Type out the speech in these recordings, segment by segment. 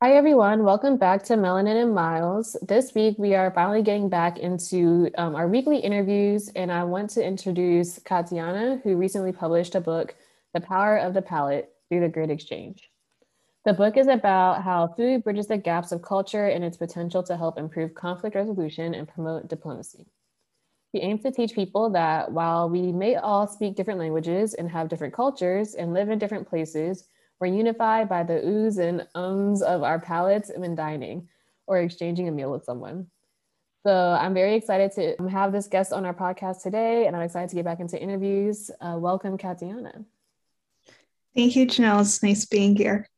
Hi, everyone. Welcome back to Melanin and Miles. This week, we are finally getting back into um, our weekly interviews, and I want to introduce Kathiana, who recently published a book, The Power of the Palate Through the Great Exchange. The book is about how food bridges the gaps of culture and its potential to help improve conflict resolution and promote diplomacy. He aims to teach people that while we may all speak different languages and have different cultures and live in different places, we're unified by the oohs and ums of our palates when dining or exchanging a meal with someone. So I'm very excited to have this guest on our podcast today, and I'm excited to get back into interviews. Uh, welcome, Kathiana. Thank you, Janelle. It's nice being here.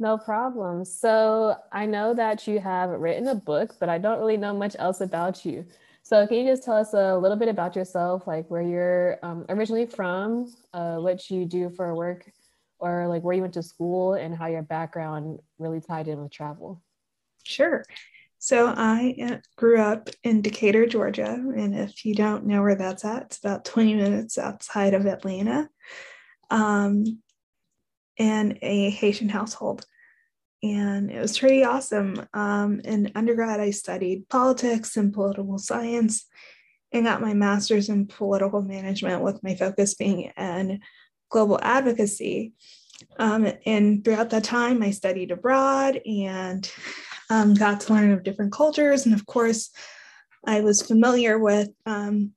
No problem. So I know that you have written a book, but I don't really know much else about you. So can you just tell us a little bit about yourself, like where you're um, originally from, uh, what you do for work, or like where you went to school and how your background really tied in with travel. Sure. So I uh, grew up in Decatur, Georgia. And if you don't know where that's at, it's about 20 minutes outside of Atlanta um, in a Haitian household. And it was pretty awesome. Um, in undergrad, I studied politics and political science and got my master's in political management with my focus being in global advocacy. Um, and throughout that time, I studied abroad and um, got to learn of different cultures. And of course, I was familiar with um,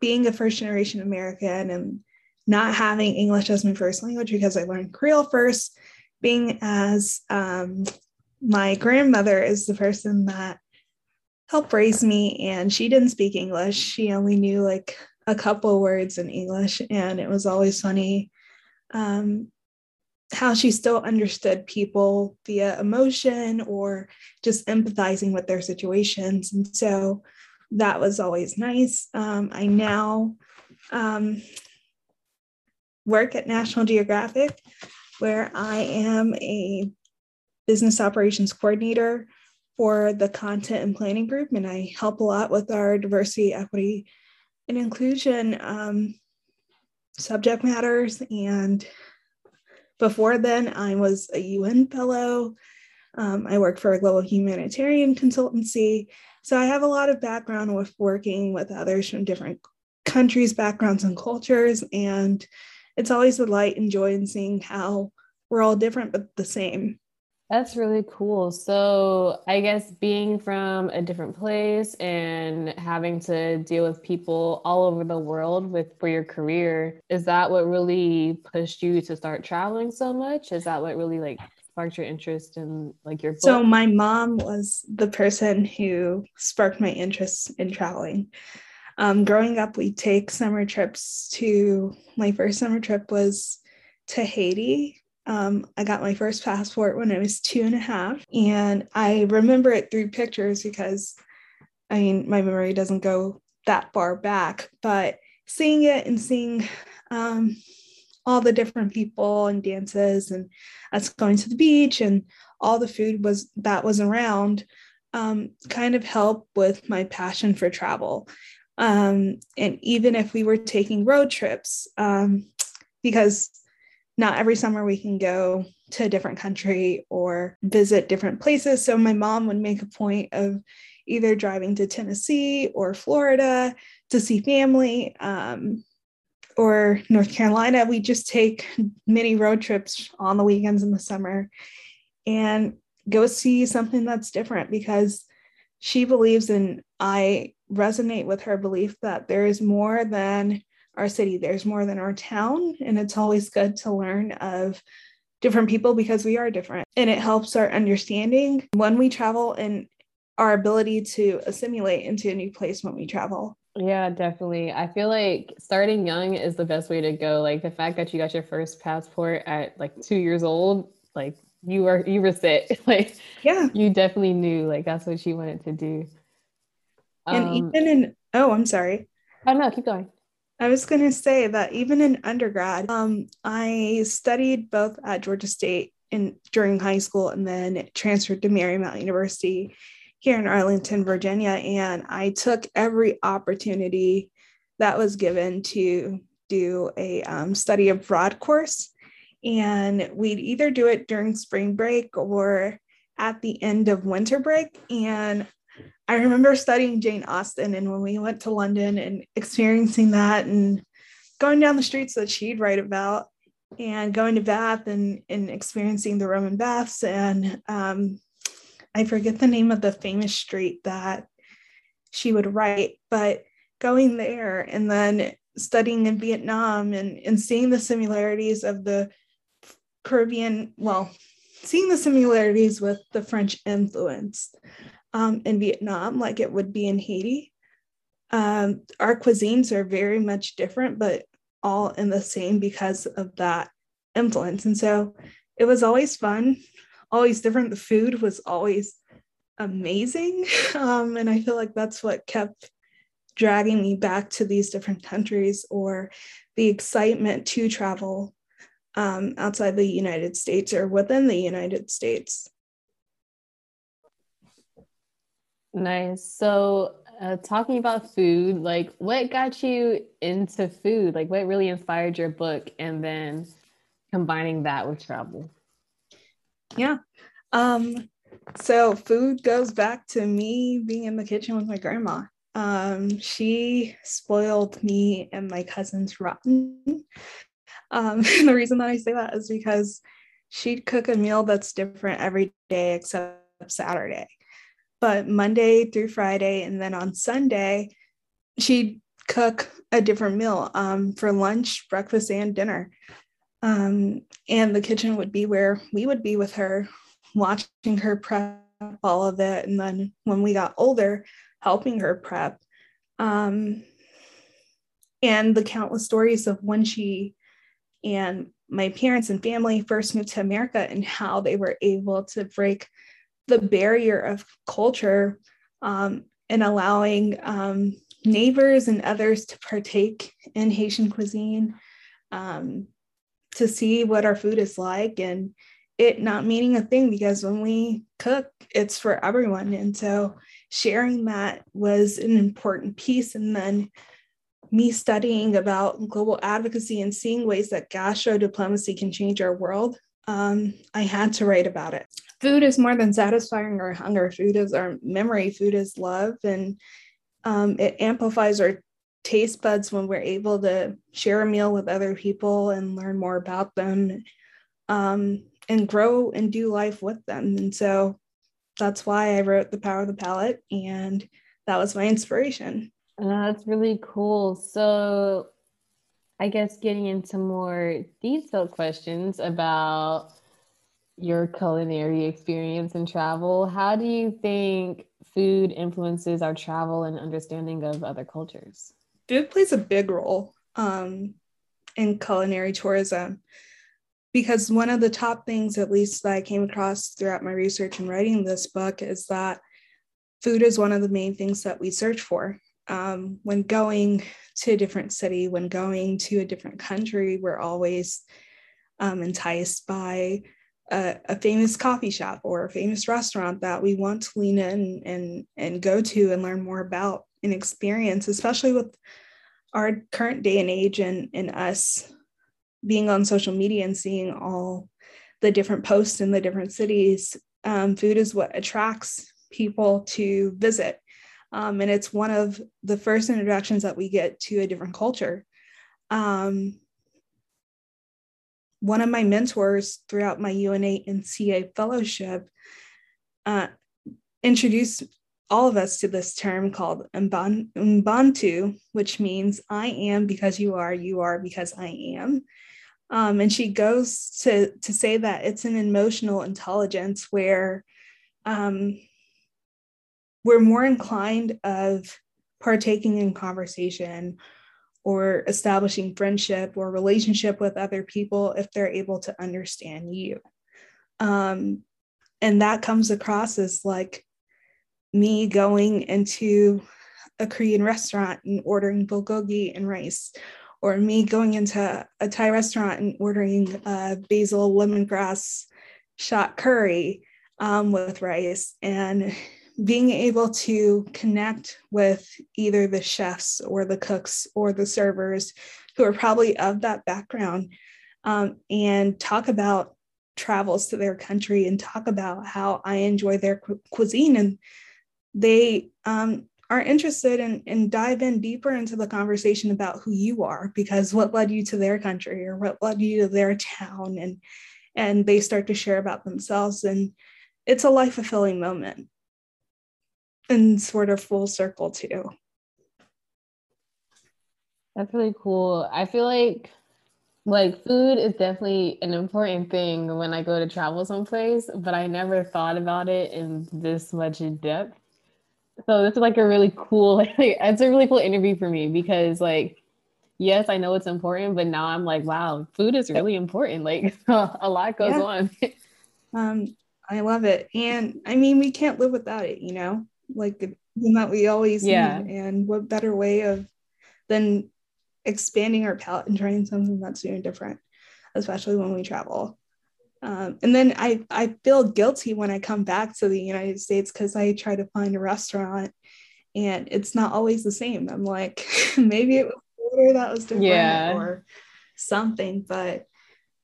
being a first generation American and not having English as my first language because I learned Creole first, being as um, my grandmother is the person that helped raise me and she didn't speak English. She only knew like a couple words in English, and it was always funny um, how she still understood people via emotion or just empathizing with their situations. And so that was always nice. Um, I now um, work at National Geographic, where I am a business operations coordinator for the content and planning group, and I help a lot with our diversity, equity, and inclusion um, subject matters. And before then, I was a UN fellow. Um, I work for a global humanitarian consultancy. So I have a lot of background with working with others from different countries, backgrounds, and cultures. And it's always a delight and joy in seeing how we're all different but the same. That's really cool. So, I guess being from a different place and having to deal with people all over the world with for your career, is that what really pushed you to start traveling so much? Is that what really like sparked your interest in like your book? So, my mom was the person who sparked my interest in traveling. Um, growing up, we take summer trips to my first summer trip was to Haiti um, I got my first passport when I was two and a half, and I remember it through pictures because, I mean, my memory doesn't go that far back, but seeing it and seeing um, all the different people and dances and us going to the beach and all the food was that was around um, kind of help with my passion for travel. Um, and even if we were taking road trips, um, because not every summer we can go to a different country or visit different places. So my mom would make a point of either driving to Tennessee or Florida to see family um, or North Carolina. We just take many road trips on the weekends in the summer and go see something that's different because she believes and I resonate with her belief that there is more than our city, there's more than our town. And it's always good to learn of different people because we are different. And it helps our understanding when we travel and our ability to assimilate into a new place when we travel. Yeah, definitely. I feel like starting young is the best way to go. Like the fact that you got your first passport at like two years old, like you were you were set. like yeah, you definitely knew like that's what you wanted to do. And um, even in oh, I'm sorry. Oh no, keep going. I was going to say that even in undergrad, um, I studied both at Georgia State in during high school and then transferred to Marymount University here in Arlington, Virginia. And I took every opportunity that was given to do a um, study abroad course. And we'd either do it during spring break or at the end of winter break. And I remember studying Jane Austen, and when we went to London and experiencing that and going down the streets that she'd write about and going to Bath and, and experiencing the Roman baths. And um, I forget the name of the famous street that she would write, but going there and then studying in Vietnam and, and seeing the similarities of the Caribbean, well, seeing the similarities with the French influence um, in Vietnam, like it would be in Haiti. Um, our cuisines are very much different, but all in the same because of that influence. And so it was always fun always different. The food was always amazing. Um, and I feel like that's what kept dragging me back to these different countries or the excitement to travel um, outside the United States or within the United States. Nice. So, uh, talking about food, like what got you into food? Like, what really inspired your book? And then combining that with travel? Yeah. Um, so food goes back to me being in the kitchen with my grandma. Um, she spoiled me and my cousins rotten. Um, and the reason that I say that is because she'd cook a meal that's different every day except Saturday. But Monday through Friday, and then on Sunday, she'd cook a different meal um, for lunch, breakfast, and dinner. Um, and the kitchen would be where we would be with her, watching her prep all of it. And then when we got older, helping her prep. Um, and the countless stories of when she and my parents and family first moved to America and how they were able to break the barrier of culture um, and allowing um, neighbors and others to partake in Haitian cuisine. Um, to see what our food is like and it not meaning a thing because when we cook, it's for everyone. And so sharing that was an important piece. And then me studying about global advocacy and seeing ways that gastro diplomacy can change our world, um, I had to write about it. Food is more than satisfying our hunger. Food is our memory. Food is love. And um, it amplifies our taste buds when we're able to share a meal with other people and learn more about them um, and grow and do life with them. And so that's why I wrote The Power of the Palate, and that was my inspiration. Uh, that's really cool. So, I guess getting into more detailed questions about your culinary experience and travel, how do you think food influences our travel and understanding of other cultures? food plays a big role um, in culinary tourism because one of the top things, at least that I came across throughout my research and writing this book, is that food is one of the main things that we search for. Um, when going to a different city, when going to a different country, we're always um, enticed by a, a, famous coffee shop or a famous restaurant that we want to lean in and and go to and learn more about and experience, especially with our current day and age and, and us being on social media and seeing all the different posts in the different cities. Um, food is what attracts people to visit. Um, and it's one of the first introductions that we get to a different culture. Um, one of my mentors throughout my UNA-NCA fellowship uh, introduced all of us to this term called Ubuntu, which means I am because you are, you are because I am. Um, and she goes to, to say that it's an emotional intelligence where um, we're more inclined of partaking in conversation or establishing friendship or relationship with other people if they're able to understand you. Um, and that comes across as like me going into a Korean restaurant and ordering bulgogi and rice, or me going into a Thai restaurant and ordering uh, basil lemongrass shot curry um, with rice, and being able to connect with either the chefs or the cooks or the servers who are probably of that background um, and talk about travels to their country and talk about how I enjoy their cu- cuisine. And they um, are interested in, and dive in deeper into the conversation about who you are because what led you to their country or what led you to their town? And and they start to share about themselves. And it's a life fulfilling moment and sort of full circle too. That's really cool. I feel like like food is definitely an important thing when i go to travel someplace but i never thought about it in this much in depth. So this is like a really cool like it's a really cool interview for me because like yes i know it's important but now i'm like wow food is really important. Like a lot goes yeah. on. Um i love it. And i mean we can't live without it you know like that we always yeah need. and what better way of than expanding our palate and trying something that's new and different especially when we travel um, and then I, I feel guilty when I come back to the United States because I try to find a restaurant and it's not always the same. I'm like, maybe it was water that was different yeah. or something, but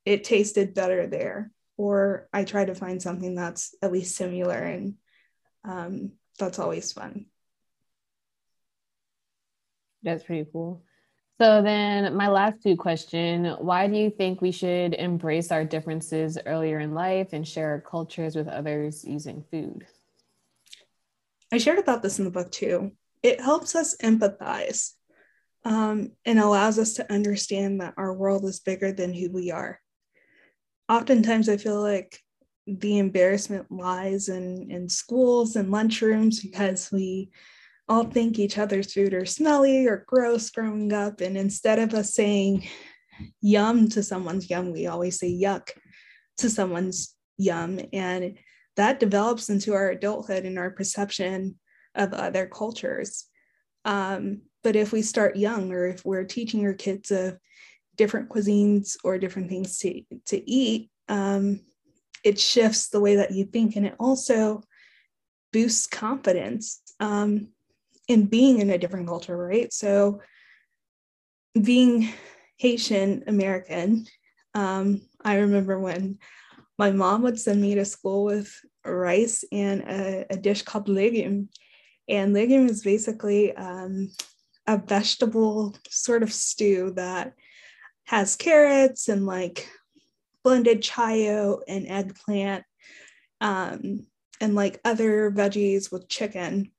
it tasted better there. Or I try to find something that's at least similar, and um, that's always fun. That's pretty cool. So then my last two question, why do you think we should embrace our differences earlier in life and share our cultures with others using food? I shared about this in the book too. It helps us empathize um, and allows us to understand that our world is bigger than who we are. Oftentimes, I feel like the embarrassment lies in, in schools and lunchrooms because we all think each other's food are smelly or gross growing up. And instead of us saying yum to someone's yum, we always say yuck to someone's yum. And that develops into our adulthood and our perception of other cultures. Um, but if we start young, or if we're teaching our kids of different cuisines or different things to, to eat, um, it shifts the way that you think. And it also boosts confidence. Um, in being in a different culture, right? So being Haitian American, um, I remember when my mom would send me to school with rice and a, a dish called legume. And legume is basically um, a vegetable sort of stew that has carrots and like blended chayo and eggplant um, and like other veggies with chicken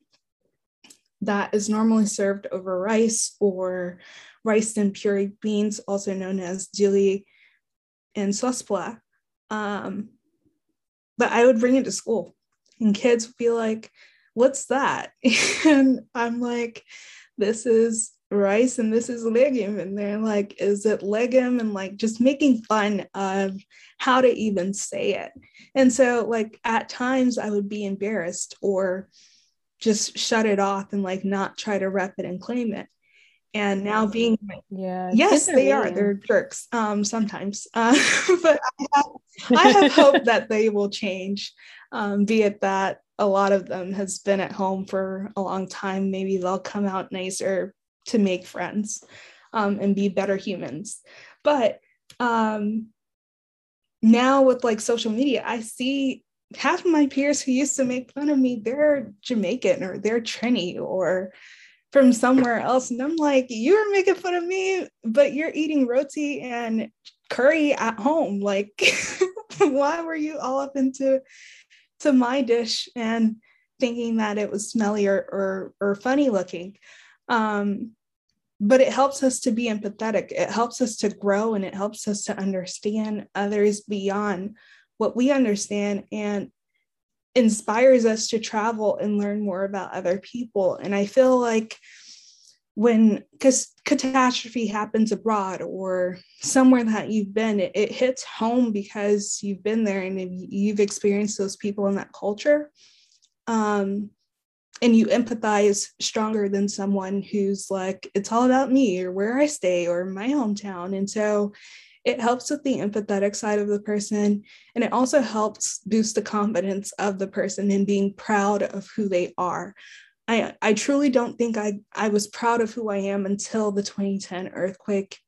that is normally served over rice or rice and puree beans, also known as dili and sospla. Um, but I would bring it to school, and kids would be like, What's that? and I'm like, This is rice and this is legume. And they're like, Is it legume? And like just making fun of how to even say it. And so, like, at times I would be embarrassed or just shut it off and like not try to rep it and claim it. and now being yeah yes they are they're jerks um sometimes uh, but I have, I have hope that they will change um be it that a lot of them has been at home for a long time maybe they'll come out nicer to make friends um and be better humans but um now with like social media i see half of my peers who used to make fun of me they're jamaican or they're trini or from somewhere else. And I'm like, you were making fun of me, but you're eating roti and curry at home. Like, why were you all up into to my dish and thinking that it was smelly or or, or funny looking? Um, but it helps us to be empathetic. It helps us to grow and it helps us to understand others beyond what we understand. And inspires us to travel and learn more about other people. And I feel like when because catastrophe happens abroad or somewhere that you've been, it, it, hits home because you've been there and you've experienced those people in that culture. Um, and you empathize stronger than someone who's like, it's all about me or where I stay or my hometown. And so it helps with the empathetic side of the person and it also helps boost the confidence of the person in being proud of who they are i i truly don't think i i was proud of who i am until the 2010 earthquake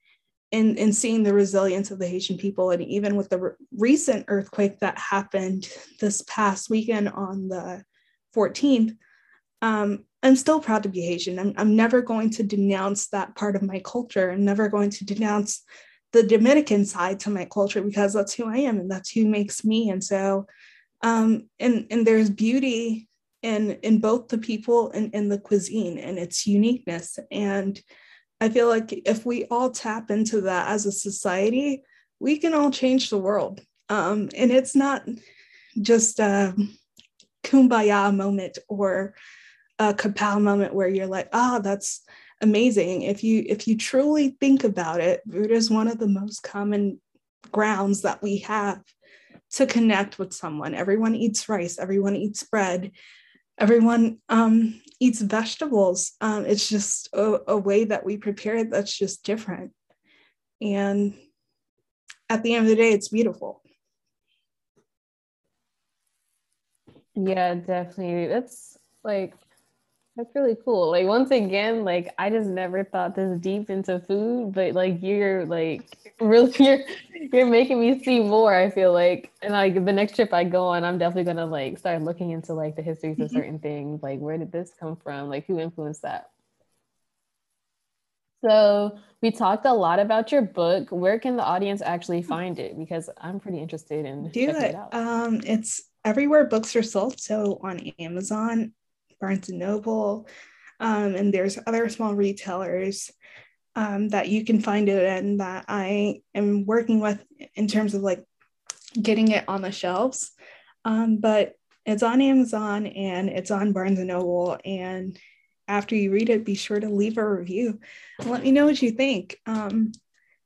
and, and seeing the resilience of the Haitian people. And even with the re- recent earthquake that happened this past weekend on the 14th, um, I'm still proud to be Haitian. I'm, I'm never going to denounce that part of my culture. I'm never going to denounce the Dominican side to my culture because that's who I am and that's who makes me. And so, um, and and there's beauty in in both the people and in the cuisine and its uniqueness. And I feel like if we all tap into that as a society, we can all change the world. Um, and it's not just a kumbaya moment or a kapow moment where you're like, oh, that's amazing. If you if you truly think about it buddha is one of the most common grounds that we have to connect with someone. Everyone eats rice everyone eats bread everyone um, eats vegetables. Um, it's just a, a way that we prepare it that's just different. And at the end of the day it's beautiful. Yeah definitely. That's like that's really cool. Like once again, like I just never thought this deep into food, but like you're like really you're you're making me see more, I feel like. And like the next trip I go on, I'm definitely gonna like start looking into like the histories of mm-hmm. certain things. Like where did this come from? Like who influenced that? So we talked a lot about your book. Where can the audience actually find it? Because I'm pretty interested in do it. it um, it's everywhere books are sold. So on Amazon, Barnes and Noble, um, and there's other small retailers um, that you can find it in that I am working with in terms of like getting it on the shelves. Um, but it's on Amazon and it's on Barnes and Noble. And after you read it, be sure to leave a review and let me know what you think. Um,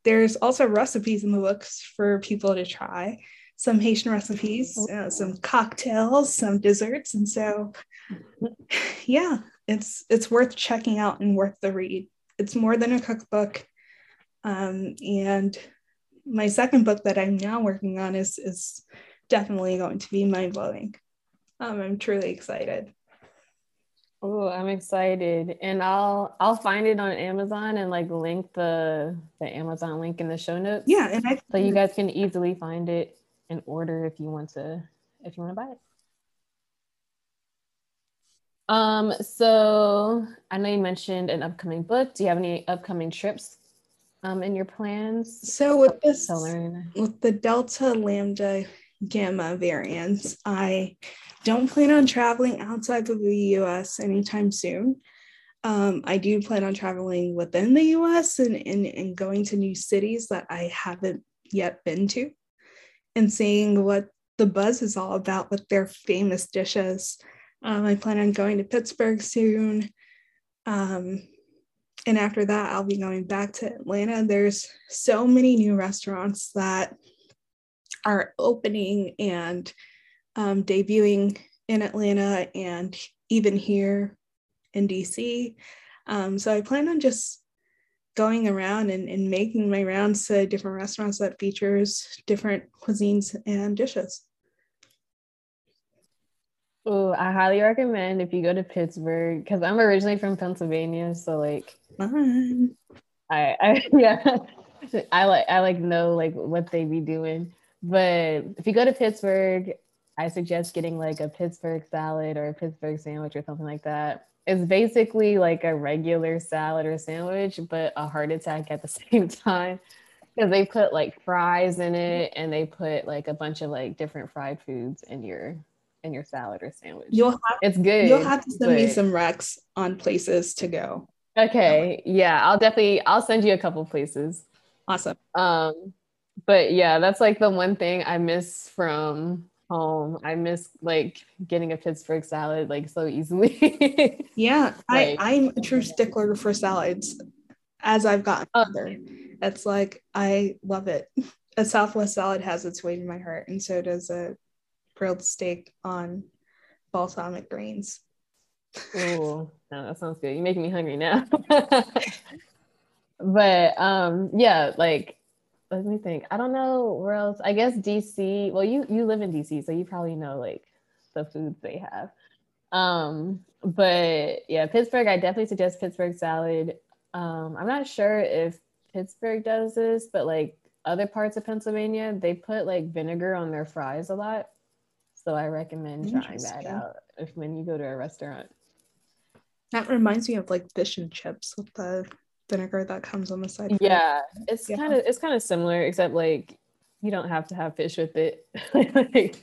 there's also recipes in the books for people to try some Haitian recipes, uh, some cocktails, some desserts, and so yeah, it's it's worth checking out and worth the read. It's more than a cookbook, um, and my second book that I'm now working on is is definitely going to be mind blowing. Um, I'm truly excited. Oh, I'm excited, and I'll I'll find it on Amazon and like link the the Amazon link in the show notes. Yeah, and I so you guys can easily find it and order if you want to if you want to buy it. Um, so I know you mentioned an upcoming book. Do you have any upcoming trips um in your plans? So with this with the Delta Lambda Gamma variants, I don't plan on traveling outside of the US anytime soon. Um, I do plan on traveling within the US and, and, and going to new cities that I haven't yet been to and seeing what the buzz is all about with their famous dishes. Um, I plan on going to Pittsburgh soon. Um, and after that, I'll be going back to Atlanta. There's so many new restaurants that are opening and um, debuting in Atlanta and even here in DC. Um, so I plan on just going around and, and making my rounds to different restaurants that features different cuisines and dishes. Oh, I highly recommend if you go to Pittsburgh because I'm originally from Pennsylvania, so like, Fun. I, I yeah, I like I like know like what they be doing. But if you go to Pittsburgh, I suggest getting like a Pittsburgh salad or a Pittsburgh sandwich or something like that. It's basically like a regular salad or sandwich, but a heart attack at the same time because they put like fries in it and they put like a bunch of like different fried foods in your in your salad or sandwich. You'll have, it's good. You'll have to send but... me some recs on places to go. Okay. Yeah, I'll definitely I'll send you a couple places. Awesome. Um, but yeah, that's like the one thing I miss from home. I miss like getting a Pittsburgh salad like so easily. yeah, like, I I'm a true stickler for salads. As I've gotten oh. older, it's like I love it. A Southwest salad has its weight in my heart, and so does a grilled steak on balsamic greens. Oh, no, that sounds good. You're making me hungry now. but um, yeah, like let me think. I don't know where else. I guess DC. Well, you you live in DC, so you probably know like the foods they have. Um, but yeah, Pittsburgh. I definitely suggest Pittsburgh salad. Um, I'm not sure if Pittsburgh does this, but like other parts of Pennsylvania, they put like vinegar on their fries a lot. So I recommend trying that out if when you go to a restaurant. That reminds me of like fish and chips with the vinegar that comes on the side. Yeah, it's yeah. kind of it's kind of similar, except like you don't have to have fish with it. like,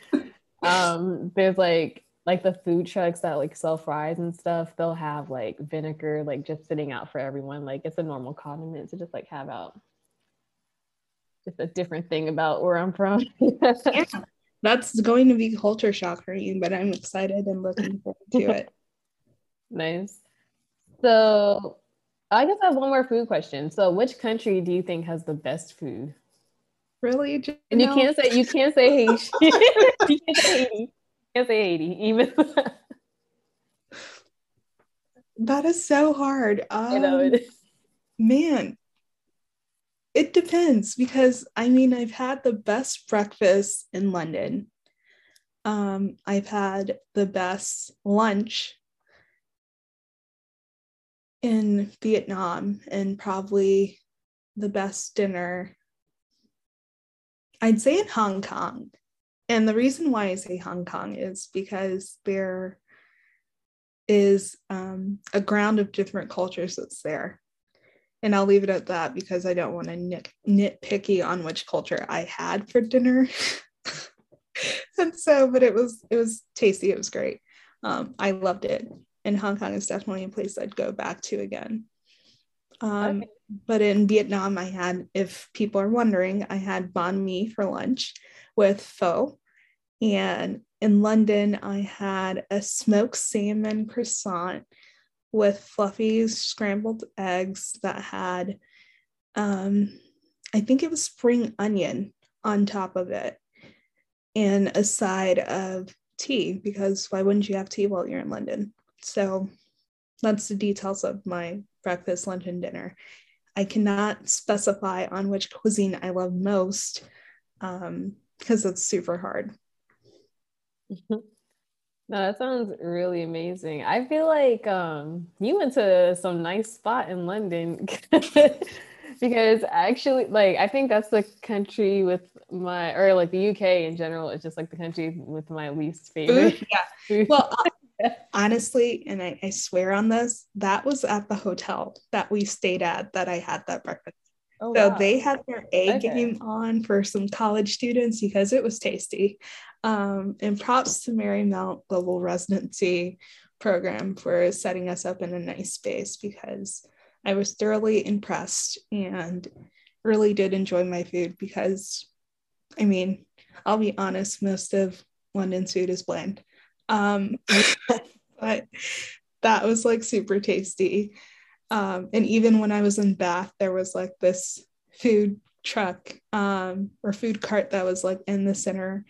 um, there's like like the food trucks that like sell fries and stuff. They'll have like vinegar like just sitting out for everyone. Like it's a normal condiment to just like have out. Just a different thing about where I'm from. yeah, that's going to be culture shock for you, but I'm excited and looking forward to it. nice. So I guess I have one more food question. So, which country do you think has the best food? Really? and you can't say you can't say Haiti. you can't say Haiti. You can't say Haiti even. that is so hard. Um, I know it um. Man, it depends because I mean I've had the best breakfast in London. Um, I've had the best lunch in Vietnam and probably the best dinner, I'd say in Hong Kong. And the reason why I say Hong Kong is because there is um, a ground of different cultures that's there. And I'll leave it at that because I don't want to nit- nitpicky on which culture I had for dinner. and so, but it was it was tasty. It was great. Um, I loved it and Hong Kong is definitely a place I'd go back to again. Um, okay. But in Vietnam, I had, if people are wondering, I had banh mi for lunch with pho. And in London, I had a smoked salmon croissant with fluffy scrambled eggs that had, um, I think it was spring onion on top of it, and a side of tea, because why wouldn't you have tea while you're in London? So that's the details of my breakfast, lunch, and dinner. I cannot specify on which cuisine I love most um, because it's super hard. No, that sounds really amazing. I feel like um, you went to some nice spot in London because actually, like, I think that's the country with my, or like the UK in general, is just like the country with my least favorite. yeah. Well, honestly, and I, I, swear on this, that was at the hotel that we stayed at that I had that breakfast. Oh, so wow. they had their A okay. game on for some college students because it was tasty. Um, and props to Marymount Global Residency Program for setting us up in a nice space because I was thoroughly impressed and really did enjoy my food because, I mean, I'll be honest, most of London's food is bland. Um, but that was like super tasty. Um, and even when I was in Bath, there was like this food truck um, or food cart that was like in the center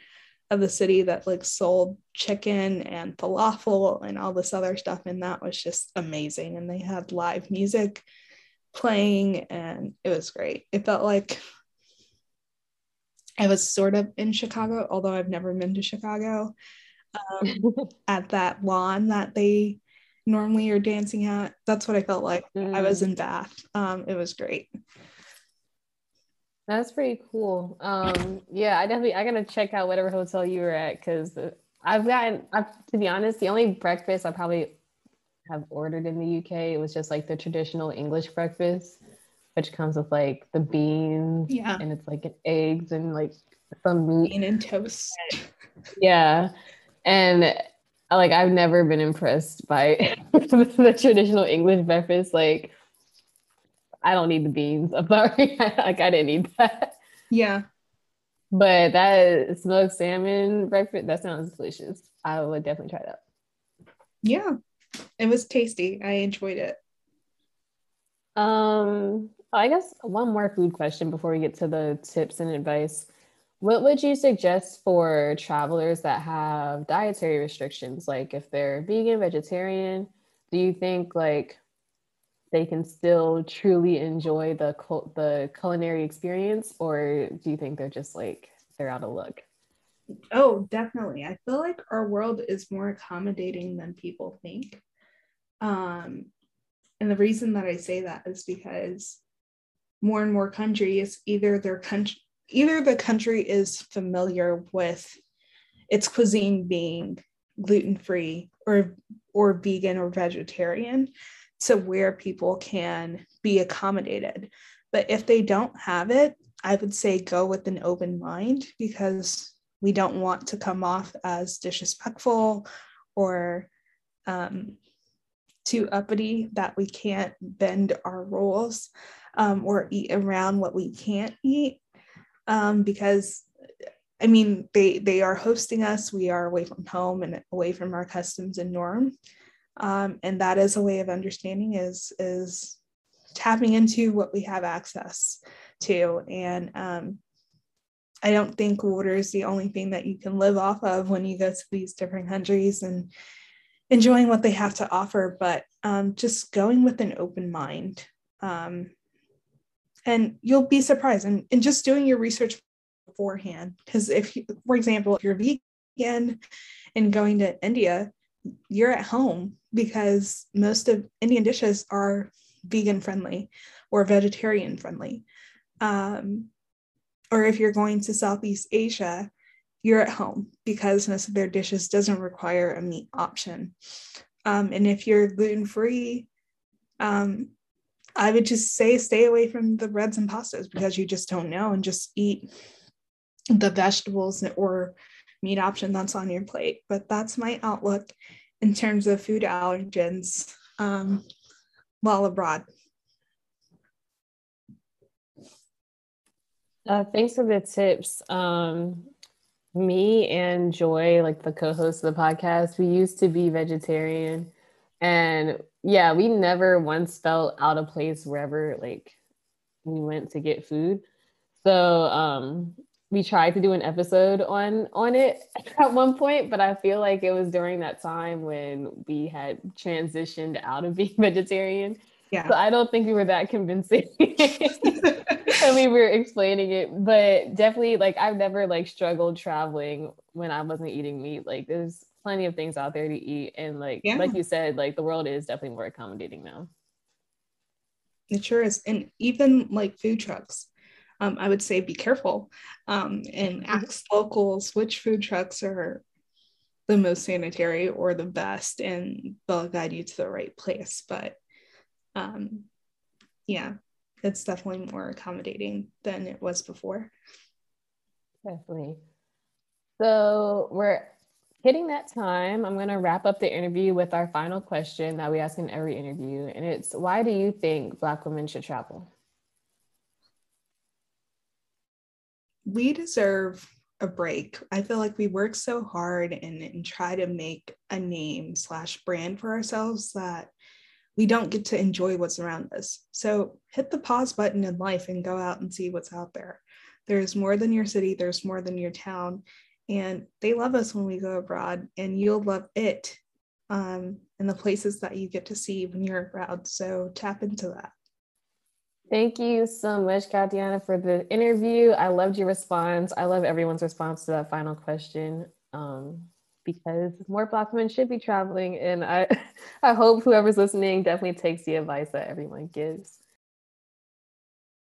of the city that like sold chicken and falafel and all this other stuff. And that was just amazing. And they had live music playing and it was great. It felt like I was sort of in Chicago, although I've never been to Chicago. Um, at that lawn that they normally you're dancing at. That's what I felt like. Mm. I was mm. in Bath. Um, it was great. That's pretty cool. Um, yeah, I definitely I gotta check out whatever hotel you were at because I've gotten. I've, to be honest, the only breakfast I probably have ordered in the UK it was just like the traditional English breakfast, which comes with like the beans, yeah, and it's like eggs and like some meat Bean and toast. yeah, and like I've never been impressed by the traditional English breakfast. Like I don't need the beans. I'm sorry. like I didn't need that. Yeah. But that smoked salmon breakfast, that sounds delicious. I would definitely try that. Yeah. It was tasty. I enjoyed it. Um, I guess one more food question before we get to the tips and advice. What would you suggest for travelers that have dietary restrictions? Like if they're vegan, vegetarian, do you think like they can still truly enjoy the the culinary experience or do you think they're just like they're out of luck? Oh definitely. I feel like our world is more accommodating than people think. Um and the reason that i say that is because more and more countries either their country either the country is familiar with its cuisine being gluten free or or vegan or vegetarian to where people can be accommodated. But if they don't have it, I would say go with an open mind because we don't want to come off as disrespectful or um, too uppity that we can't bend our rules um, or eat around what we can't eat. Um, because I mean, they they are hosting us. We are away from home and away from our customs and norm um, and that is a way of understanding is is tapping into what we have access to and um, i don't think water is the only thing that you can live off of when you go to these different countries and enjoying what they have to offer but um, just going with an open mind um, and you'll be surprised and, and just doing your research beforehand because if you, for example if you're vegan and going to india you're at home because most of Indian dishes are vegan friendly or vegetarian friendly. Um, or if you're going to Southeast Asia, you're at home because most of their dishes doesn't require a meat option. Um, and if you're gluten free, um, I would just say stay away from the breads and pastas because you just don't know and just eat the vegetables or meat option that's on your plate. But that's my outlook in terms of food allergens um, while abroad. Uh, thanks for the tips. Um, me and Joy, like the co-host of the podcast, we used to be vegetarian, and yeah, we never once felt out of place wherever like we went to get food. So um, we tried to do an episode on on it at one point, but I feel like it was during that time when we had transitioned out of being vegetarian. Yeah. So I don't think we were that convincing. I mean, we were explaining it, but definitely like I've never like struggled traveling when I wasn't eating meat. Like there's plenty of things out there to eat and like yeah. like you said, like the world is definitely more accommodating now. It sure is. And even like food trucks um, I would say be careful um, and mm-hmm. ask locals which food trucks are the most sanitary or the best, and they'll guide you to the right place. But um, yeah, it's definitely more accommodating than it was before. Definitely. So we're hitting that time. I'm going to wrap up the interview with our final question that we ask in every interview. And it's why do you think Black women should travel? we deserve a break. I feel like we work so hard and, and try to make a name slash brand for ourselves that we don't get to enjoy what's around us. So hit the pause button in life and go out and see what's out there. There's more than your city, there's more than your town. And they love us when we go abroad, and you'll love it um, and the places that you get to see when you're abroad. So tap into that. Thank you so much, Kathiana, for the interview. I loved your response. I love everyone's response to that final question um, because more Black women should be traveling. And I, I hope whoever's listening definitely takes the advice that everyone gives.